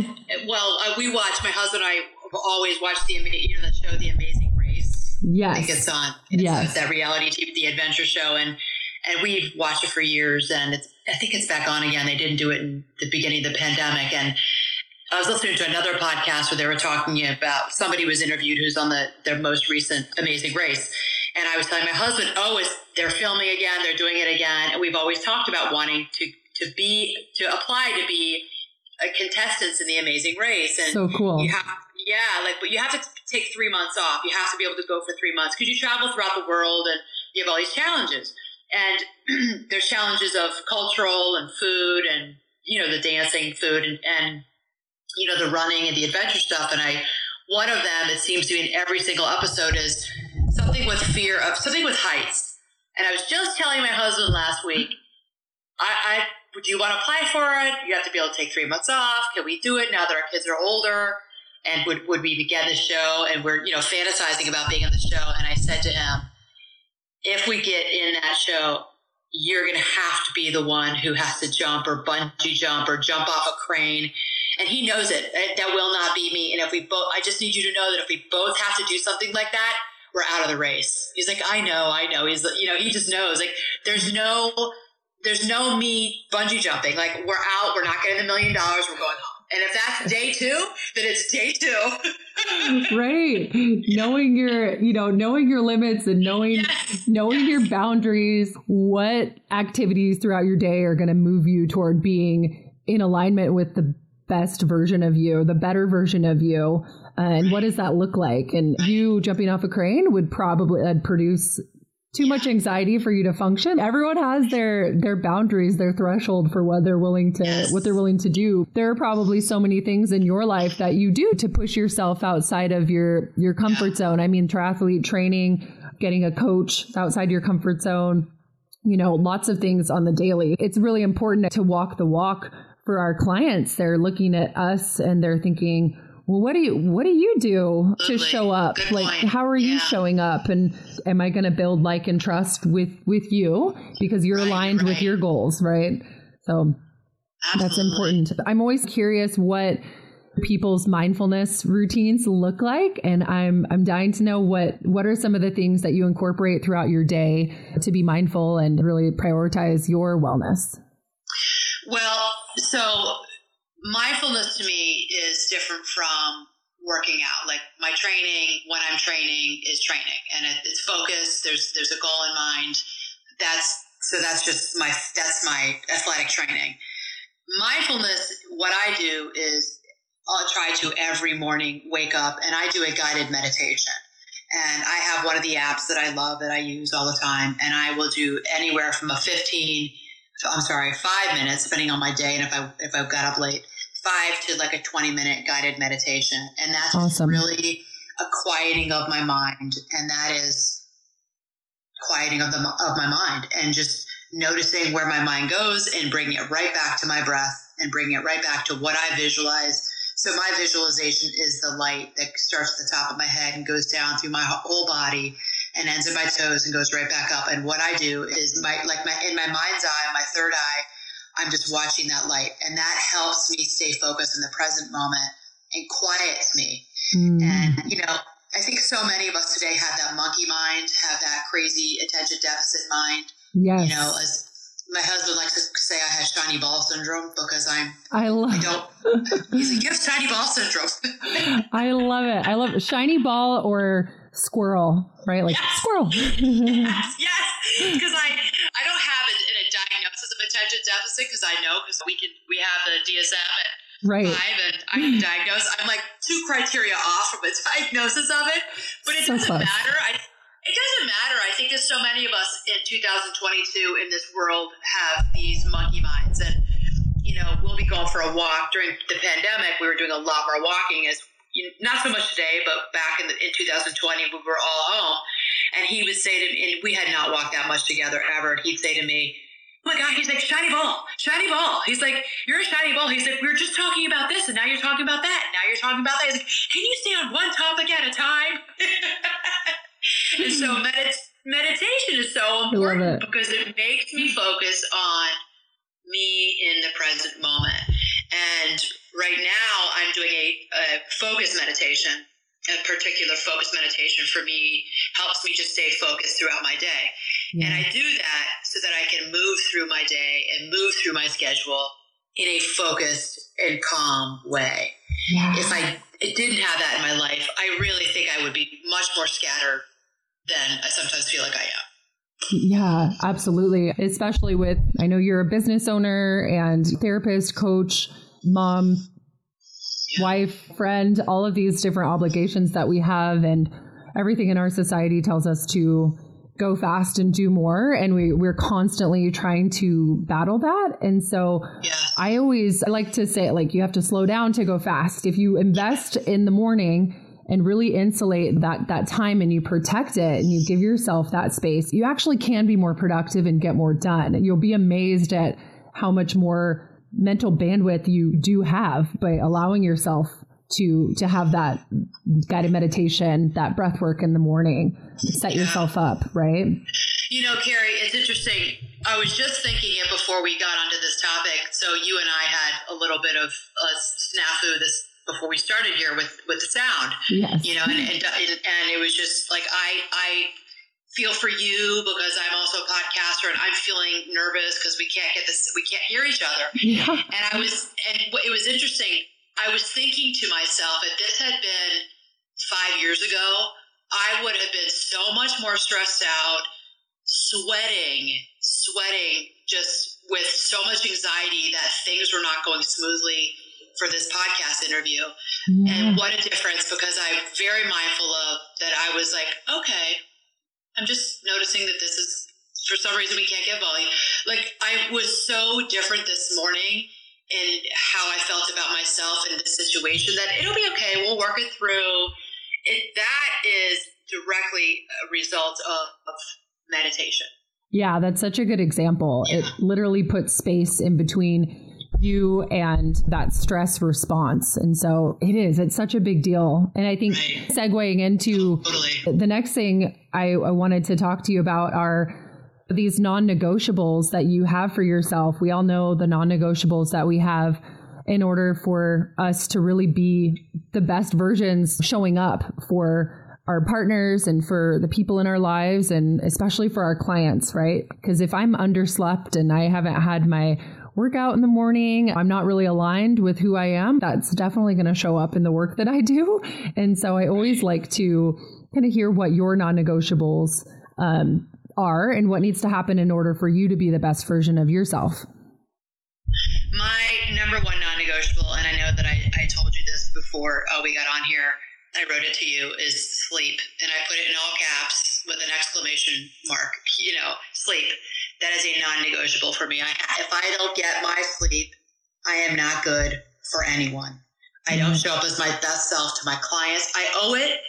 well, uh, we watch. My husband and I always watch the you know the show The Amazing Race. Yes, I think it's on. It's yes, that reality TV, the adventure show, and and we've watched it for years. And it's I think it's back on again. They didn't do it in the beginning of the pandemic, and I was listening to another podcast where they were talking about somebody was interviewed who's on the their most recent Amazing Race and I was telling my husband, oh, it's, they're filming again, they're doing it again. And we've always talked about wanting to, to be, to apply to be a contestants in the amazing race. And so cool. You have, yeah, like, but you have to take three months off. You have to be able to go for three months because you travel throughout the world and you have all these challenges. And there's challenges of cultural and food and, you know, the dancing food and, and, you know, the running and the adventure stuff. And I, one of them, it seems to be in every single episode is something with fear of something with heights. And I was just telling my husband last week, I, I would you want to apply for it? You have to be able to take three months off. Can we do it now that our kids are older? And would, would we begin the show? And we're, you know, fantasizing about being in the show. And I said to him, if we get in that show, you're going to have to be the one who has to jump or bungee jump or jump off a crane. And he knows it. That will not be me. And if we both, I just need you to know that if we both have to do something like that, we're out of the race. He's like, I know, I know. He's, you know, he just knows. Like, there's no, there's no me bungee jumping. Like, we're out. We're not getting the million dollars. We're going home. And if that's day two, then it's day two. right. Knowing your, you know, knowing your limits and knowing, yes. knowing yes. your boundaries, what activities throughout your day are going to move you toward being in alignment with the best version of you, the better version of you, uh, and what does that look like? And you jumping off a crane would probably uh, produce too much anxiety for you to function. Everyone has their their boundaries, their threshold for what they're willing to yes. what they're willing to do. There are probably so many things in your life that you do to push yourself outside of your your comfort zone. I mean, triathlete training, getting a coach outside your comfort zone, you know, lots of things on the daily. It's really important to walk the walk for our clients. They're looking at us and they're thinking, well, what do you what do you do to show up? Good like, point. how are you showing up? And am I going to build like and trust with with you because you're right, aligned right. with your goals, right? So Absolutely. that's important. I'm always curious what people's mindfulness routines look like and I'm I'm dying to know what what are some of the things that you incorporate throughout your day to be mindful and really prioritize your wellness. Well, so mindfulness to me is different from working out. Like my training, when I'm training, is training, and it's focused. There's there's a goal in mind. That's so that's just my that's my athletic training. Mindfulness, what I do is I'll try to every morning wake up and I do a guided meditation. And I have one of the apps that I love that I use all the time, and I will do anywhere from a 15 I'm sorry, five minutes, depending on my day and if I if I've got up late, five to like a 20 minute guided meditation. And that's awesome. really a quieting of my mind. And that is quieting of the of my mind and just noticing where my mind goes and bringing it right back to my breath and bringing it right back to what I visualize. So my visualization is the light that starts at the top of my head and goes down through my whole body and ends at my toes and goes right back up. And what I do is my like my in my mind's eye, my third eye, I'm just watching that light, and that helps me stay focused in the present moment and quiets me. Mm. And you know, I think so many of us today have that monkey mind, have that crazy attention deficit mind. Yes. You know, as my husband likes to say, I have shiny ball syndrome because I'm. I love. I don't. He's like, you have shiny ball syndrome. I love it. I love it. shiny ball or squirrel, right? Like yes. squirrel. yes, yes. Because I I don't have a, a diagnosis of attention deficit because I know because we can we have the DSM at right. five and I can diagnose. I'm like two criteria off from a diagnosis of it, but it so doesn't close. matter. I it doesn't matter. I think that so many of us in 2022 in this world have these monkey minds. And, you know, we'll be going for a walk during the pandemic. We were doing a lot more walking as you know, not so much today, but back in, the, in 2020, we were all home. And he would say to me, and we had not walked that much together ever. And he'd say to me, Oh my God, he's like, shiny ball, shiny ball. He's like, you're a shiny ball. He's like, we were just talking about this and now you're talking about that. And now you're talking about that. He's like, can you stay on one topic at a time? and so medit- meditation is so important because it makes me focus on me in the present moment. And right now, I'm doing a, a focus meditation. A particular focus meditation for me helps me just stay focused throughout my day. Yeah. And I do that so that I can move through my day and move through my schedule in a focused and calm way. Yeah. If I didn't have that in my life, I really think I would be much more scattered than I sometimes feel like I am. Yeah, absolutely. Especially with, I know you're a business owner and therapist, coach, mom, yeah. wife, friend, all of these different obligations that we have. And everything in our society tells us to go fast and do more. And we, we're constantly trying to battle that. And so yeah. I always I like to say, like, you have to slow down to go fast. If you invest in the morning, and really insulate that that time and you protect it and you give yourself that space, you actually can be more productive and get more done. You'll be amazed at how much more mental bandwidth you do have by allowing yourself to to have that guided meditation, that breath work in the morning, to set yeah. yourself up, right? You know, Carrie, it's interesting. I was just thinking it before we got onto this topic. So you and I had a little bit of a snafu this before we started here with with the sound. Yes. You know, and, and and it was just like I I feel for you because I'm also a podcaster and I'm feeling nervous because we can't get this we can't hear each other. Yeah. And I was and it was interesting. I was thinking to myself, if this had been five years ago, I would have been so much more stressed out, sweating, sweating, just with so much anxiety that things were not going smoothly for this podcast interview. Yeah. And mm. what a difference because I'm very mindful of that I was like, okay, I'm just noticing that this is for some reason we can't get volume. Like I was so different this morning in how I felt about myself and the situation that it'll be okay. We'll work it through. It that is directly a result of, of meditation. Yeah, that's such a good example. Yeah. It literally puts space in between you and that stress response. And so it is, it's such a big deal. And I think right. segueing into totally. the next thing I, I wanted to talk to you about are these non negotiables that you have for yourself. We all know the non negotiables that we have in order for us to really be the best versions showing up for our partners and for the people in our lives and especially for our clients, right? Because if I'm underslept and I haven't had my workout in the morning, I'm not really aligned with who I am, that's definitely going to show up in the work that I do. And so I always like to kind of hear what your non negotiables um, are and what needs to happen in order for you to be the best version of yourself. My number one non negotiable, and I know that I, I told you this before uh, we got on here, I wrote it to you, is sleep. And I put it in all caps with an exclamation mark, you know, sleep that is a non-negotiable for me. I, if I don't get my sleep, I am not good for anyone. I don't show up as my best self to my clients. I owe it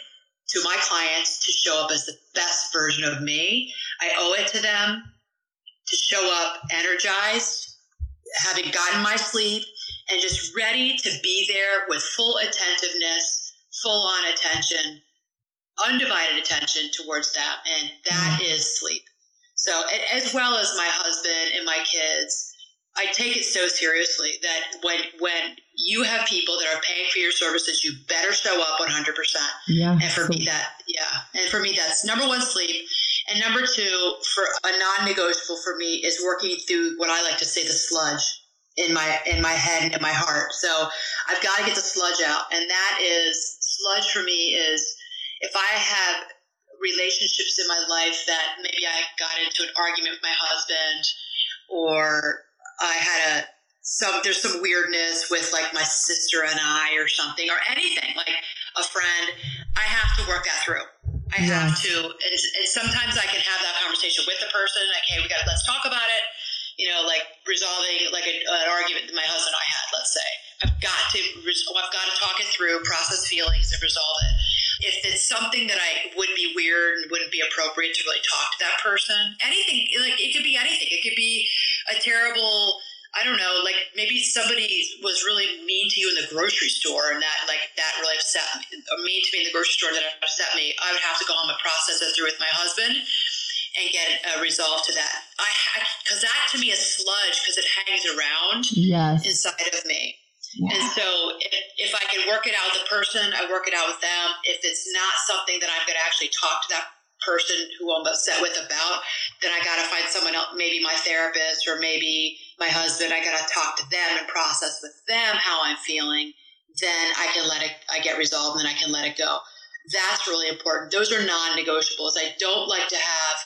to my clients to show up as the best version of me. I owe it to them to show up energized, having gotten my sleep, and just ready to be there with full attentiveness, full on attention, undivided attention towards them. And that mm. sleep. So, as well as my husband and my kids, I take it so seriously that when when you have people that are paying for your services, you better show up 100%. Yeah. And for me, that, yeah. And for me, that's number one, sleep. And number two, for a non-negotiable for me is working through what I like to say the sludge in my in my head and in my heart. So I've got to get the sludge out, and that is sludge for me is if I have relationships in my life that maybe I got into an argument with my husband, or I had a some there's some weirdness with like my sister and I or something or anything like a friend, I have to work that through. I have to, and, and, sometimes I can have that conversation with the person. Like, hey, we got to let's talk about it. You know, like resolving like a, an argument that my husband and I had. Let's say I've got to, I've got to talk it through, process feelings, and resolve it. If it's something that I would be weird and wouldn't be appropriate to really talk to that person, anything like it could be anything. It could be a terrible I don't know, like maybe somebody was really mean to you in the grocery store and that like that really upset me, or mean to me in the grocery store that upset me. I would have to go home and process it through with my husband and get a resolve to that. I because that to me is sludge because it hangs around yes. inside of me. Yeah. And so if, if I can work it out with the person, I work it out with them. If it's not something that I'm going to actually talk to that person who I'm upset with about, then I got to find someone else, maybe my therapist or maybe my husband. I got to talk to them and process with them how I'm feeling. Then I can let it, I get resolved and then I can let it go. That's really important. Those are non negotiables. I don't like to have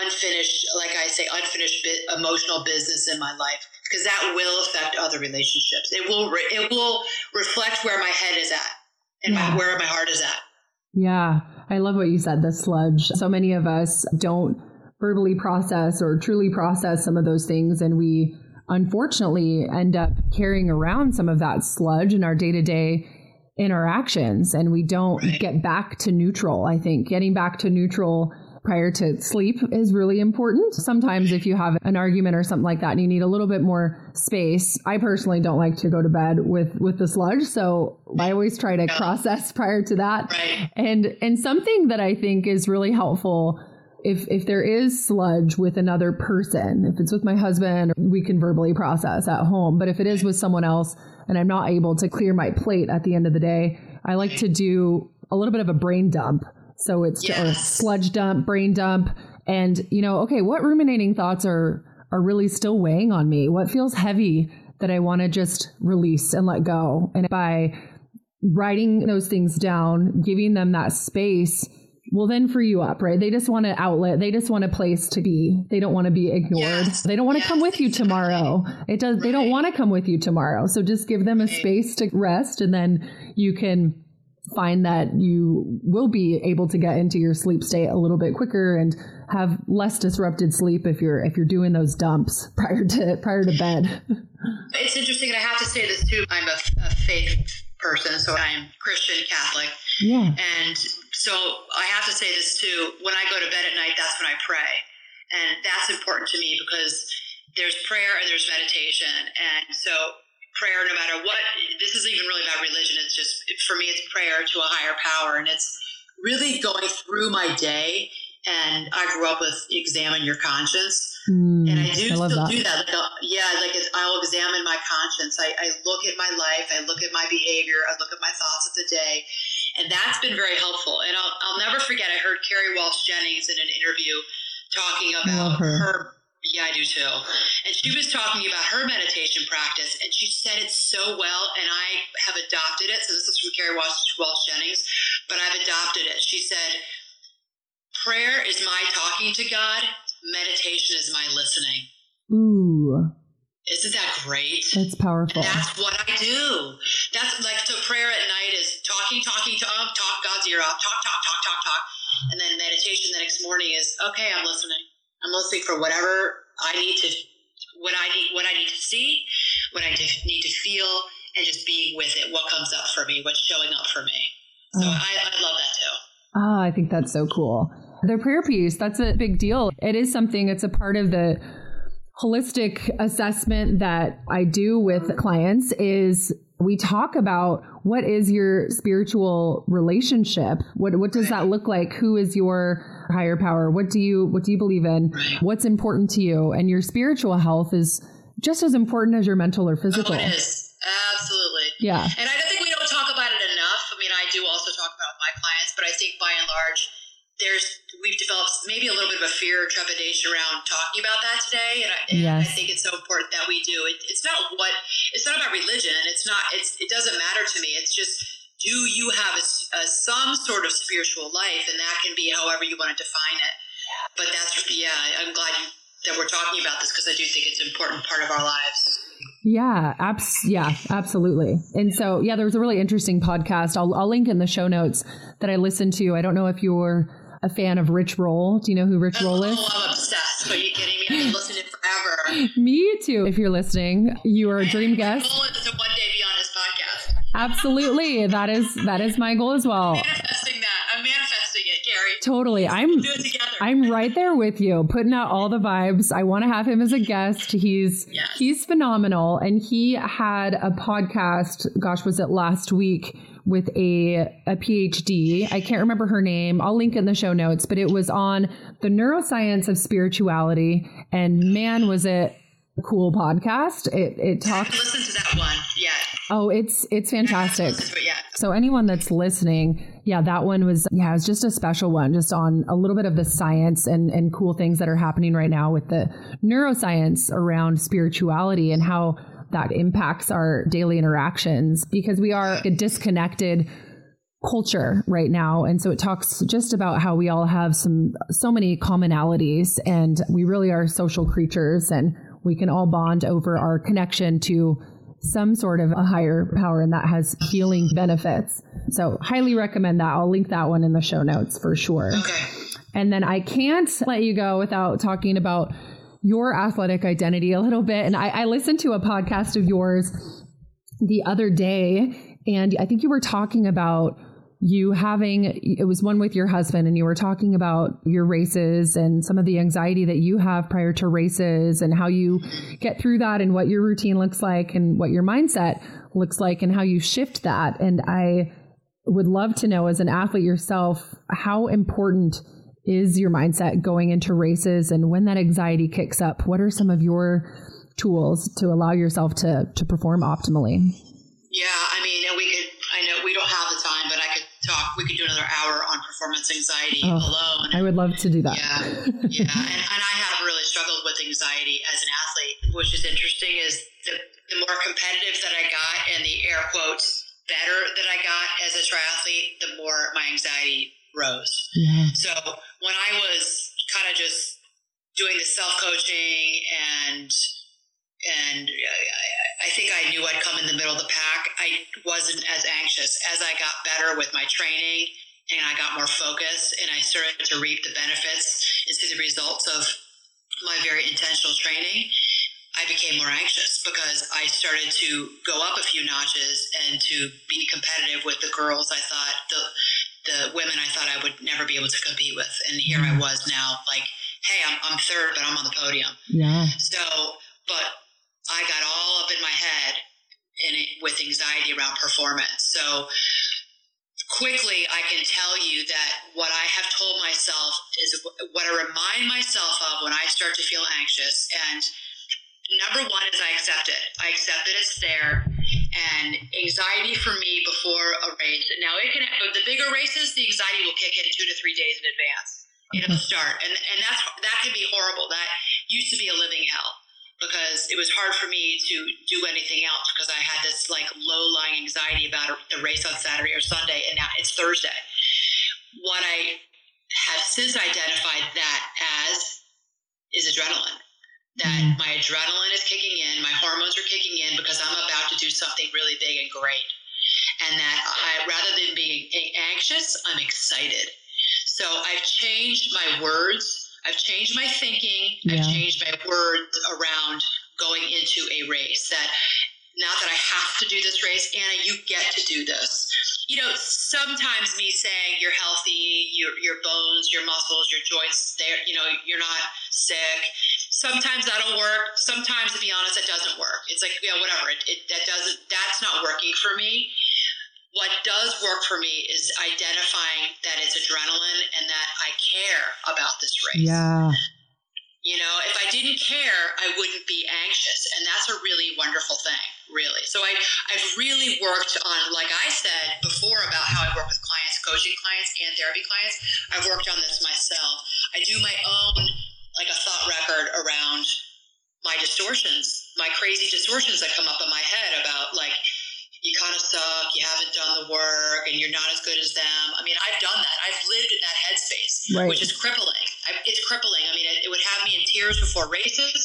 unfinished, like I say, unfinished emotional business in my life because that will affect other relationships. It will, re- it will reflect where my head is at and yeah. my, where my heart is at. Yeah. I love what you said, the sludge. So many of us don't verbally process or truly process some of those things. And we unfortunately end up carrying around some of that sludge in our day to day interactions. And we don't right. get back to neutral. I think getting back to neutral prior to sleep is really important. Sometimes if you have an argument or something like that and you need a little bit more space, I personally don't like to go to bed with with the sludge, so I always try to process prior to that. Right. And and something that I think is really helpful if if there is sludge with another person, if it's with my husband, we can verbally process at home. But if it is with someone else and I'm not able to clear my plate at the end of the day, I like to do a little bit of a brain dump so it's yes. a sludge dump, brain dump, and you know, okay, what ruminating thoughts are are really still weighing on me? What feels heavy that I want to just release and let go? And by writing those things down, giving them that space will then free you up, right? They just want an outlet. They just want a place to be. They don't want to be ignored. Yes. They don't want to yes. come with you tomorrow. It does. Right. They don't want to come with you tomorrow. So just give them a space to rest and then you can find that you will be able to get into your sleep state a little bit quicker and have less disrupted sleep if you're if you're doing those dumps prior to prior to bed. It's interesting, and I have to say this too. I'm a, a faith person, so I'm Christian Catholic. Yeah. And so I have to say this too. When I go to bed at night, that's when I pray, and that's important to me because there's prayer and there's meditation, and so prayer no matter what this isn't even really about religion. It's just for me it's prayer to a higher power. And it's really going through my day. And i grew up with examine your conscience. Mm, and i do I still that. do that. Like, yeah like i'll examine my conscience. I, I look at my life. I look at my behavior. I look at my thoughts of the day. And that's been very helpful. And i'll, I'll never forget i heard Kerri Walsh Jennings in an interview talking about her. her yeah, I do too. And she was talking about her meditation practice, and she said it so well, and I have adopted it. So this is from Kerri Walsh, Walsh Jennings, but I've adopted it. She said, Prayer is my talking to God, meditation is my listening. Ooh. Isn't that great? That's powerful. And that's what I do. That's like so. Prayer at night is talking, talking, um, talk God's ear off, talk, talk, talk, talk, talk, and then meditation the next morning is okay. I'm listening. I'm listening for whatever I need to, what I need, what I need to see, what I need to feel, and just being with it. What comes up for me, what's showing up for me. So oh. I, I love that too. Oh, I think that's so cool. The prayer piece, that's a big deal. It is something, it's a part of the holistic assessment that I do with clients is we talk about what is your spiritual relationship? What what does that look like? Who is your higher power? What do you what do you believe in? What's important to you? And your spiritual health is just as important as your mental or physical. Oh, it is. Absolutely. Yeah. And I don't think we don't talk about it enough. I mean, I do also talk about my clients, but I think by and large there's we've developed maybe a little bit of a fear or trepidation around talking about that today, and I, and yes. I think it's so important that we do. It, it's not what it's not about religion. It's not. It's it doesn't matter to me. It's just do you have a, a, some sort of spiritual life, and that can be however you want to define it. But that's yeah. I'm glad you, that we're talking about this because I do think it's an important part of our lives. Yeah, abs- yeah, absolutely. And so, yeah, there was a really interesting podcast. I'll, I'll link in the show notes that I listened to. I don't know if you're a fan of Rich Roll. Do you know who Rich Roll is? Oh, I'm obsessed. Are you kidding me? I've been listening forever. Me too. If you're listening, you are a dream guest. My goal is to one day be on his podcast. Absolutely. That is that is my goal as well. Manifesting that. I'm manifesting it, Gary. Totally. I'm Do it together. I'm right there with you, putting out all the vibes. I want to have him as a guest. He's Yes. he's phenomenal, and he had a podcast. Gosh, was it last week with a a PhD? I can't remember her name. I'll link in the show notes, but it was on the neuroscience of spirituality. And man, was it a cool podcast! It it talked. Listen to that one. Yeah. Oh, it's it's fantastic. Listen to it. Yeah. So anyone that's listening, yeah, that one was yeah, it was just a special one, just on a little bit of the science and and cool things that are happening right now with the neuroscience around spirituality and how that impacts our daily interactions because we are a disconnected culture right now and so it talks just about how we all have some so many commonalities and we really are social creatures and we can all bond over our connection to some sort of a higher power and that has healing benefits. So highly recommend that. I'll link that one in the show notes for sure. Okay. And then I can't let you go without talking about your athletic identity a little bit. And I, I listened to a podcast of yours the other day, and I think you were talking about you having it was one with your husband and you were talking about your races and some of the anxiety that you have prior to races and how you get through that and what your routine looks like and what your mindset looks like and how you shift that and i would love to know as an athlete yourself how important is your mindset going into races and when that anxiety kicks up what are some of your tools to allow yourself to to perform optimally Yeah, I mean, and we could. We could do another hour on performance anxiety Oh, alone. i would love to do that Yeah, yeah, and, and I have really struggled with anxiety as an athlete. Which is interesting is the, the more competitive that I got, and the air quotes better that I got as a triathlete, the more my anxiety rose. yeah So when I was kind of just doing the self coaching and and I, I think I knew I'd come in the middle of the pack. I wasn't as anxious as I got better with my training and I got more focused and I started to reap the benefits and see the results of my very intentional training. I became more anxious because I started to go up a few notches and to be competitive with the girls I thought the the women I thought I would never be able to compete with. And here I mm-hmm. was now like, hey, I'm, I'm third, but I'm on the podium. yeah So, but I got all up in my head and it, with anxiety around performance. So quickly, I can tell you that what I have told myself is what I remind myself of when I start to feel anxious. And number one is I accept it. I accept that it's there. And anxiety for me before a race. Now it can, but the bigger races, the anxiety will kick in two to three days in advance. It'll start, and and that's that can be horrible. That used to be a living hell because it was hard for me to do anything else because I had this like low lying anxiety about the race on Saturday or Sunday, and now it's Thursday. What I have since identified that as is adrenaline. That mm-hmm. my adrenaline is kicking in, my hormones are kicking in because I'm about to do something really big and great. And that I, rather than being anxious, I'm excited. So I've changed my words. I've changed my thinking. Yeah. I've changed my words around going into a race. That not that I have to do this race, Anna, you get to do this. you know, sometimes me saying you're healthy, your your bones, your muscles, your joints, they you know, you're not sick. Sometimes that'll work. Sometimes, to be honest, it doesn't work. It's like yeah, whatever. It, it that doesn't. That's not working for me. What does work for me is identifying that it's adrenaline and that I care about this race. Yeah. You know, if I didn't care, I wouldn't be anxious. And that's a really wonderful thing, really. So I, I've really worked on, like I said before about how I work with clients, coaching clients and therapy clients, I've worked on this myself. I do my own, like a thought record around my distortions, my crazy distortions that come up in my head about like, you kind of suck, you haven't done the work, and you're not as good as them. I mean, I've done that. I've lived in that headspace, right. which is crippling. I, it's crippling. I mean, it, it, would have me in tears before races.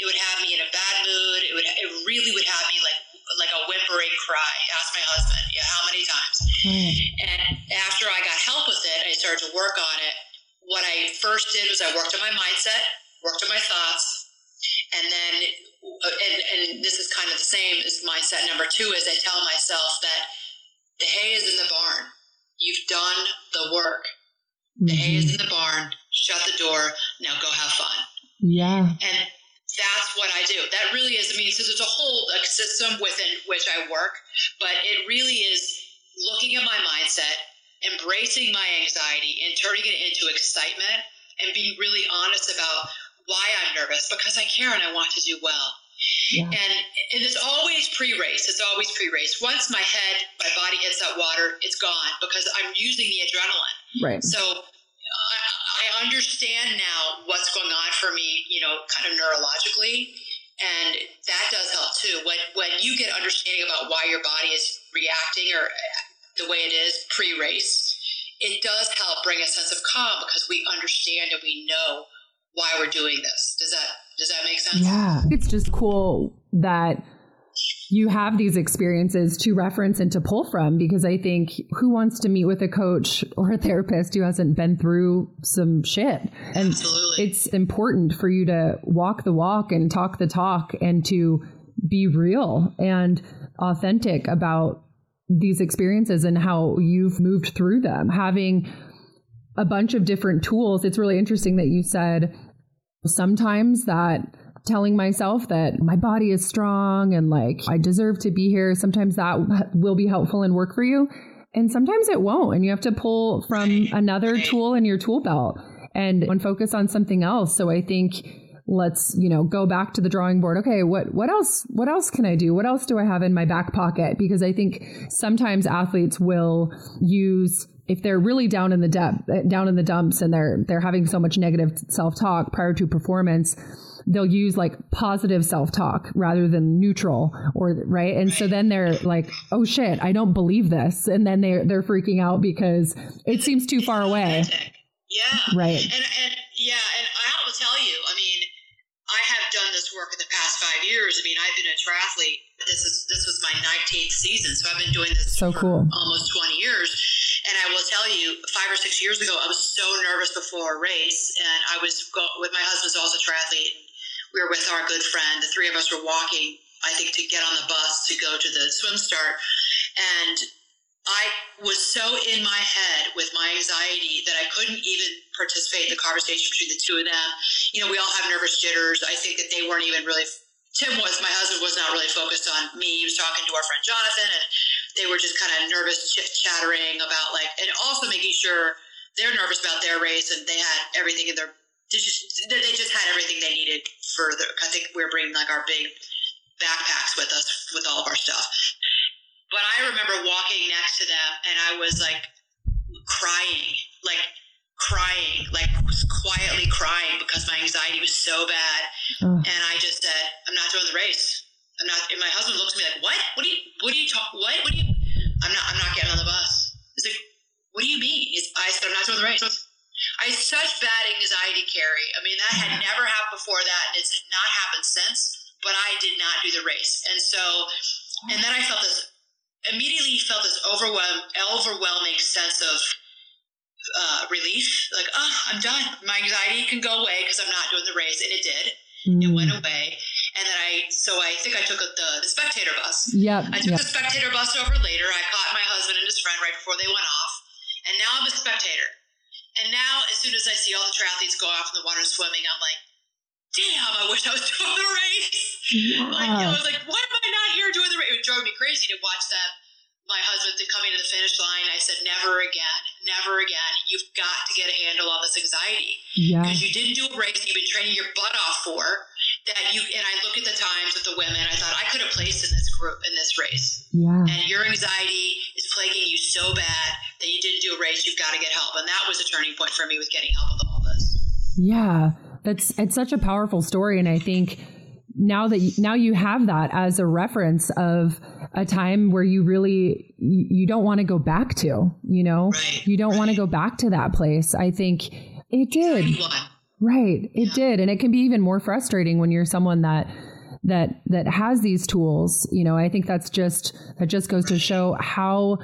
It would have me in a bad mood. It would. It really would have me like like a whimpering cry. Ask my husband, yeah, how many times? Mm. And after I got help with it, I started to work on it. What I first did was I worked on my mindset, worked on my thoughts, and then and, and this is kind of the same as mindset number two is I tell myself that the hay is in the barn. You've done the work. The mm-hmm. hay is in the barn. Shut the door. Now go have fun. Yeah. And that's what I do. That really is. I mean, so there's a whole like, system within which I work, but it really is looking at my mindset, embracing my anxiety, and turning it into excitement, and being really honest about why I'm nervous because I care and I want to do well. Yeah. And it is always pre-race. It's always pre-race. Once my head, my body hits that water, it's gone because I'm using the adrenaline. Right. So I, I understand now what's going on for me, you know, kind of neurologically, and that does help too. When when you get understanding about why your body is reacting or uh, the way it is pre-race, it does help bring a sense of calm because we understand and we know why we're doing this. Does that does that make sense? Yeah. It's just cool that you have these experiences to reference and to pull from because I think who wants to meet with a coach or a therapist who hasn't been through some shit? And Absolutely. it's important for you to walk the walk and talk the talk and to be real and authentic about these experiences and how you've moved through them. Having a bunch of different tools. It's really interesting that you said sometimes that telling myself that my body is strong and like I deserve to be here, sometimes that will be helpful and work for you. And sometimes it won't. And you have to pull from another tool in your tool belt and, and focus on something else. So I think let's you know go back to the drawing board okay what what else what else can i do what else do i have in my back pocket because i think sometimes athletes will use if they're really down in the depth down in the dumps and they're they're having so much negative self-talk prior to performance they'll use like positive self-talk rather than neutral or right and so then they're like oh shit i don't believe this and then they're they're freaking out because it seems too far away yeah right and, and yeah and i have to tell you i mean I have done this work in the past five years. I mean, I've been a triathlete. This is this was my 19th season, so I've been doing this so cool. almost 20 years. And I will tell you, five or six years ago, I was so nervous before a race, and I was go- with my husband's also triathlete. We were with our good friend. The three of us were walking, I think, to get on the bus to go to the swim start, and I was so in my head with my anxiety that I couldn't even participate in the conversation between the two of them. You know, we all have nervous jitters. I think that they weren't even really. Tim was my husband was not really focused on me. He was talking to our friend Jonathan, and they were just kind of nervous, chit chattering about like, and also making sure they're nervous about their race, and they had everything in their. They just, they just had everything they needed for the. I think we we're bringing like our big backpacks with us with all of our stuff. But I remember walking next to them and I was like crying, like crying, like quietly crying because my anxiety was so bad. Oh. And I just said, I'm not doing the race. I'm not. And my husband looks at me like, what? What do you, what do you talk, what? What do you, I'm not, I'm not getting on the bus. He's like, what do you mean? He's, I said, I'm not doing the race. I had such bad anxiety, Carrie. I mean, that had never happened before that, and it's not happened since. But I did not do the race, and so, and then I felt this immediately felt this overwhelm, overwhelming sense of uh, relief. Like, oh, I'm done. My anxiety can go away because I'm not doing the race, and it did. Mm. It went away. And then I, so I think I took the, the spectator bus. Yep. I took yep. the spectator bus over later. I caught my husband and his friend right before they went off. And now I'm a spectator. And now, as soon as I see all the triathletes go off in the water swimming, I'm like, damn, I wish I was doing the race. Yeah. Like, I was like, why am I not here doing the race? It drove me crazy to watch them. My husband coming to the finish line. I said, never again, never again. You've got to get a handle on this anxiety yeah. because you didn't do a race you've been training your butt off for. That you and I look at the times with the women. I thought I could have placed in this group in this race. Yeah. And your anxiety is plaguing you so bad that you didn't do a race. You've got to get help, and that was a turning point for me with getting help with all this. Yeah. That's it's such a powerful story and I think now that you, now you have that as a reference of a time where you really you, don't want to go back to, you know. Right, you don't want to go back to that place. I think it did. Right. It did. And it can be even more frustrating when you're someone that that that has these tools. You know, I think that's just that just goes to show how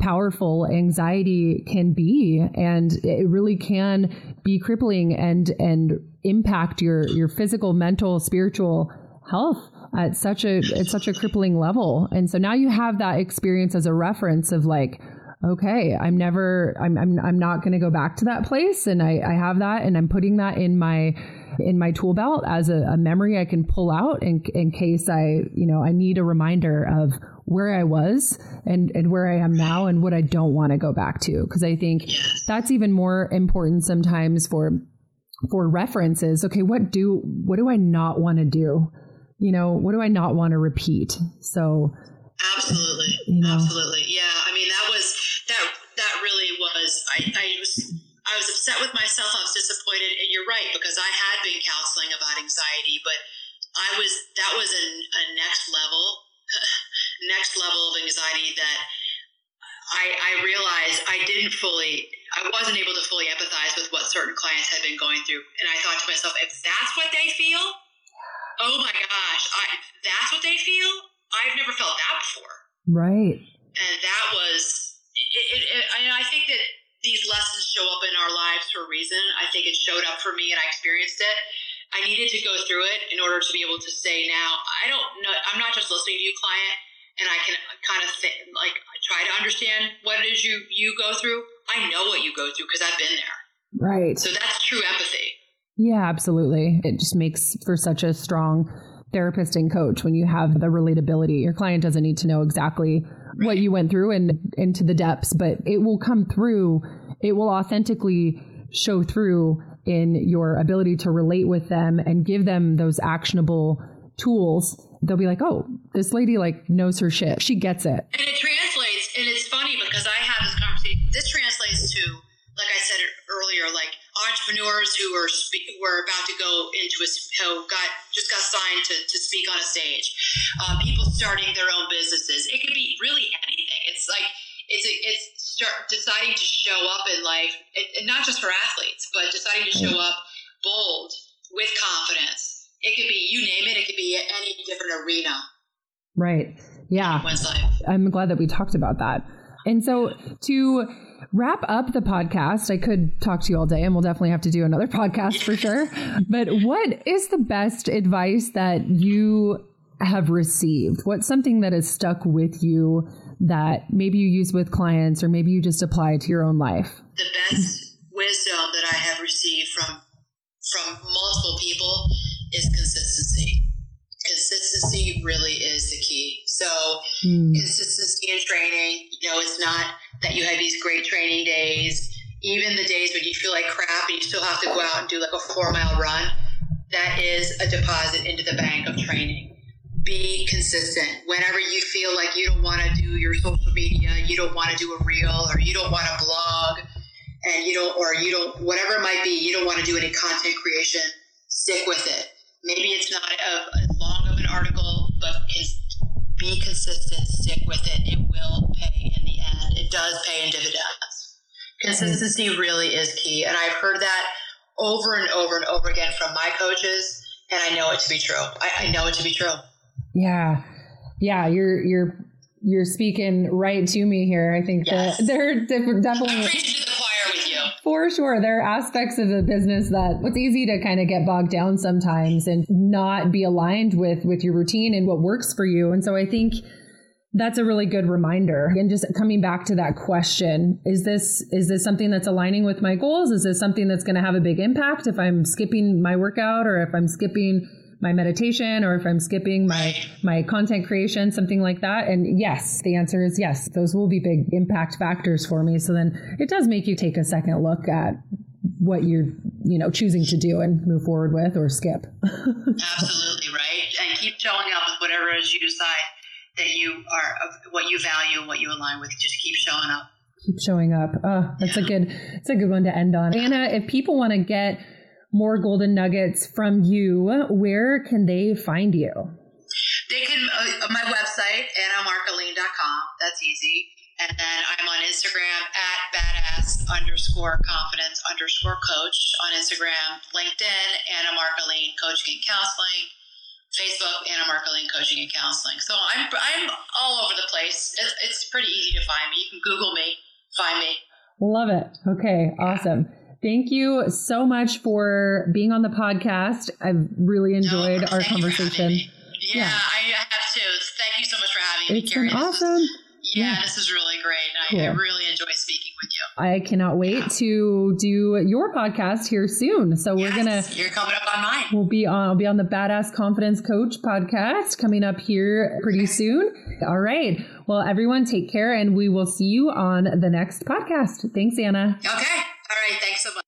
powerful anxiety can be and it really can be crippling and and impact your your physical, mental, spiritual health at such a at such a crippling level. And so now you have that experience as a reference of like okay, I'm never, I'm, I'm, I'm not going to go back to that place. And I, I have that and I'm putting that in my, in my tool belt as a, a memory I can pull out in, in case I, you know, I need a reminder of where I was and, and where I am now and what I don't want to go back to. Cause I think that's even more important sometimes for, for references. Okay. What do, what do I not want to do? You know, what do I not want to repeat? So, Absolutely. You know. Absolutely. Yeah. I, I was. I was upset with myself. I was disappointed, and you're right because I had been counseling about anxiety, but I was that was a, a next level, next level of anxiety that I, I realized I didn't fully. I wasn't able to fully empathize with what certain clients had been going through, and I thought to myself, if that's what they feel, oh my gosh, I, that's what they feel. I've never felt that before right. and that was it, it, it, I think that these lessons show up in our lives for a reason. I think it showed up for me and I experienced it. I needed to go through it in order to be able to say now, I don't know, I'm not just listening to you, client, and I can kind of th- like try to understand what it is you, you go through. I know what you go through because I've been there. Right. So that's true empathy. Yeah, absolutely. It just makes for such a strong therapist and coach when you have the relatability. Your client doesn't need to know exactly what you went through and into the depths, but it will come through. It will authentically show through in your ability to relate with them and give them those actionable tools. They'll be like, "Oh, this lady like knows her shit. She gets it." And it translates, and it's funny because I have this conversation. This translates to, like I said earlier, like entrepreneurs who are spe- who are about to go into a who got just got signed to, to speak on a stage. Uh, people starting their own businesses. It could be really anything. It's like it's a, it's start deciding to show up in life, it, and not just for athletes, but deciding to show mm. up bold with confidence. It could be you name it. It could be any different arena. Right. Yeah. I'm glad that we talked about that. And so to wrap up the podcast, I could talk to you all day and we'll definitely have to do another podcast for sure. But what is the best advice that you have received? What's something that has stuck with you that maybe you use with clients or maybe you just apply to your own life? the best wisdom that I have received from from multiple people is consistency. Consistency really is the key. So Hmm. consistency in training, you know, it's not that you have these great training days, even the days when you feel like crap and you still have to go out and do like a four mile run. That is a deposit into the bank of training. Be consistent. Whenever you feel like you don't want to do your social media, you don't want to do a reel, or you don't want to blog, and you don't, or you don't, whatever it might be, you don't want to do any content creation, stick with it. Maybe it's not a, as long of an article, but be consistent, stick with it. It will pay in the end. It does pay in dividends. Consistency really is key. And I've heard that over and over and over again from my coaches, and I know it to be true. I, I know it to be true. Yeah. Yeah, you're you're you're speaking right to me here. I think Yes. that they're def- I'm definitely preaching to the choir with you. For sure. There are aspects of the business that it's easy to kind of get bogged down sometimes and not be aligned with with your routine and what works for you. And so I think that's a really good reminder. And just coming back to that question, is this is this something that's aligning with my goals? Is this something that's going to have a big impact if I'm skipping my workout or if I'm skipping my meditation or if I'm skipping my my content creation, something like that? And yes, the answer is yes. Those will be big impact factors for me. So then it does make you take a second look at what you're, you know, choosing to do and move forward with or skip. Absolutely right. And keep showing up with whatever it is you decide that you are what you value, what you align with. Just keep showing up. Keep showing up. Oh, that's yeah. a good that's a good one to end on. Anna, if people want to get more golden nuggets from you, where can they find you? They can, uh, my website, annamarcolin.com. That's easy. And then I'm on Instagram at badass underscore confidence underscore coach on Instagram, LinkedIn, Anna Marcolin Coaching and Counseling, Facebook, Anna Marcolin Coaching and Counseling. So I'm, I'm all over the place. It's, it's pretty easy to find me. You can Google me, find me. Love it. Okay, awesome. Thank you so much for being on the podcast. I've really enjoyed no, our conversation. Yeah, yeah, I have too. Thank you so much for having it's me, It's been awesome. yeah, yeah, this is really great. Cool. I, I, really enjoy speaking with you. I cannot wait yeah. to do your podcast here soon. So we're gonna you're coming up on mine. We'll be on. I'll be on the Badass Confidence Coach podcast coming up here pretty soon. All right. Well, everyone, take care, and we will see you on the next podcast. Thanks, Anna. Okay. All right. Thanks so much.